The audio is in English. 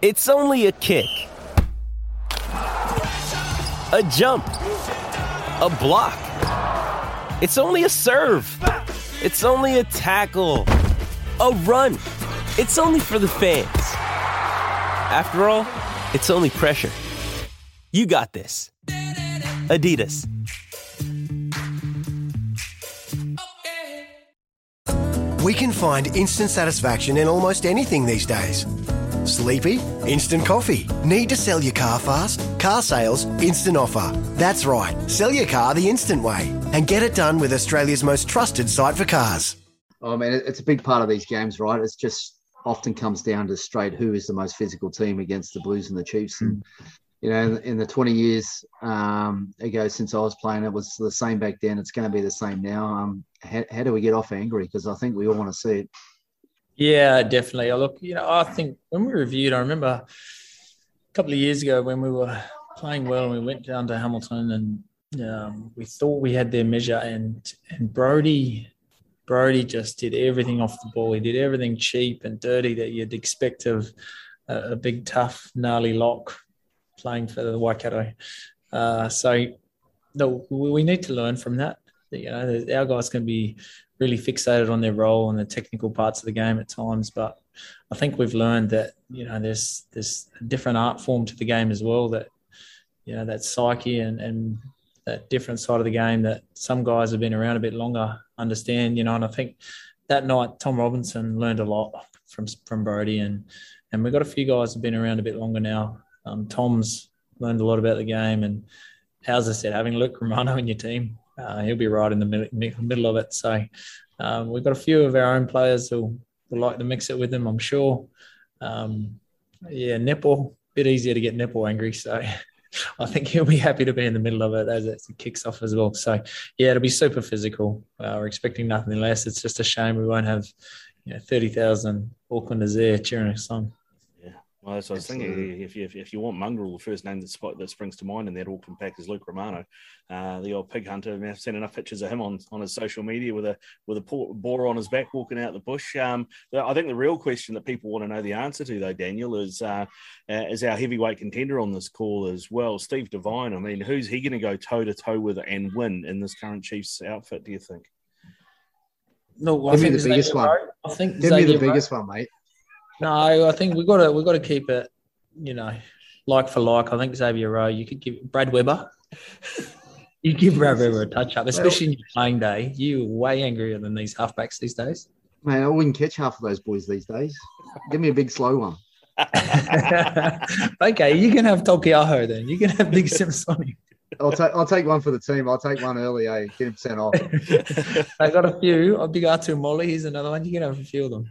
It's only a kick, a jump, a block. It's only a serve. It's only a tackle, a run. It's only for the fans. After all, it's only pressure. You got this. Adidas. We can find instant satisfaction in almost anything these days. Sleepy? Instant coffee. Need to sell your car fast? Car sales, instant offer. That's right. Sell your car the instant way and get it done with Australia's most trusted site for cars. I mean, it's a big part of these games, right? It's just often comes down to straight who is the most physical team against the Blues and the Chiefs. And, you know, in, in the 20 years um, ago since I was playing, it was the same back then. It's going to be the same now. Um, how, how do we get Ofa angry? Because I think we all want to see it. Yeah, definitely. Look, you know, I think when we reviewed, I remember a couple of years ago when we were playing well and we went down to Hamilton and um, we thought we had their measure and and Brody Brodie just did everything off the ball. He did everything cheap and dirty that you'd expect of a, a big, tough, gnarly lock playing for the Waikato. Uh, so no, we need to learn from that. You know, our guys can be really fixated on their role and the technical parts of the game at times. But I think we've learned that you know there's there's a different art form to the game as well. That you know that psyche and and that different side of the game that some guys have been around a bit longer understand. You know, and I think that night Tom Robinson learned a lot from from Brodie and and we've got a few guys who've been around a bit longer now. Um, Tom's learned a lot about the game and as I said, having Luke Romano in your team uh, he'll be right in the middle, middle of it. So um, we've got a few of our own players who will like to mix it with him, I'm sure. Um, yeah, Nepo, bit easier to get Nepo angry. So I think he'll be happy to be in the middle of it as it kicks off as well. So yeah, it'll be super physical. Uh, we're expecting nothing less. It's just a shame we won't have you know, 30,000 Aucklanders there cheering us on. Well, that's what I was thinking. If you, if you want Mongrel, the first name that, spot, that springs to mind in that Auckland pack is Luke Romano, uh, the old pig hunter. I mean, I've seen enough pictures of him on, on his social media with a with a boar on his back walking out the bush. Um, I think the real question that people want to know the answer to, though, Daniel, is uh, uh, is our heavyweight contender on this call as well, Steve Devine. I mean, who's he going to go toe to toe with and win in this current Chiefs outfit? Do you think? No, I Give think me the biggest one. I think Give me the biggest one, mate. No, I think we've got to we've got to keep it, you know, like for like. I think Xavier Roe, you could give Brad Weber. you give Brad Weber a touch up, especially in your playing day. You way angrier than these halfbacks these days. Man, I wouldn't catch half of those boys these days. Give me a big slow one. okay, you can have Taukei'aho then. You can have Big Simpson. I'll take I'll take one for the team. I'll take one early, eh? Get him sent off. I got a few. A big Atu Moli. Here's another one. You can have a few of them.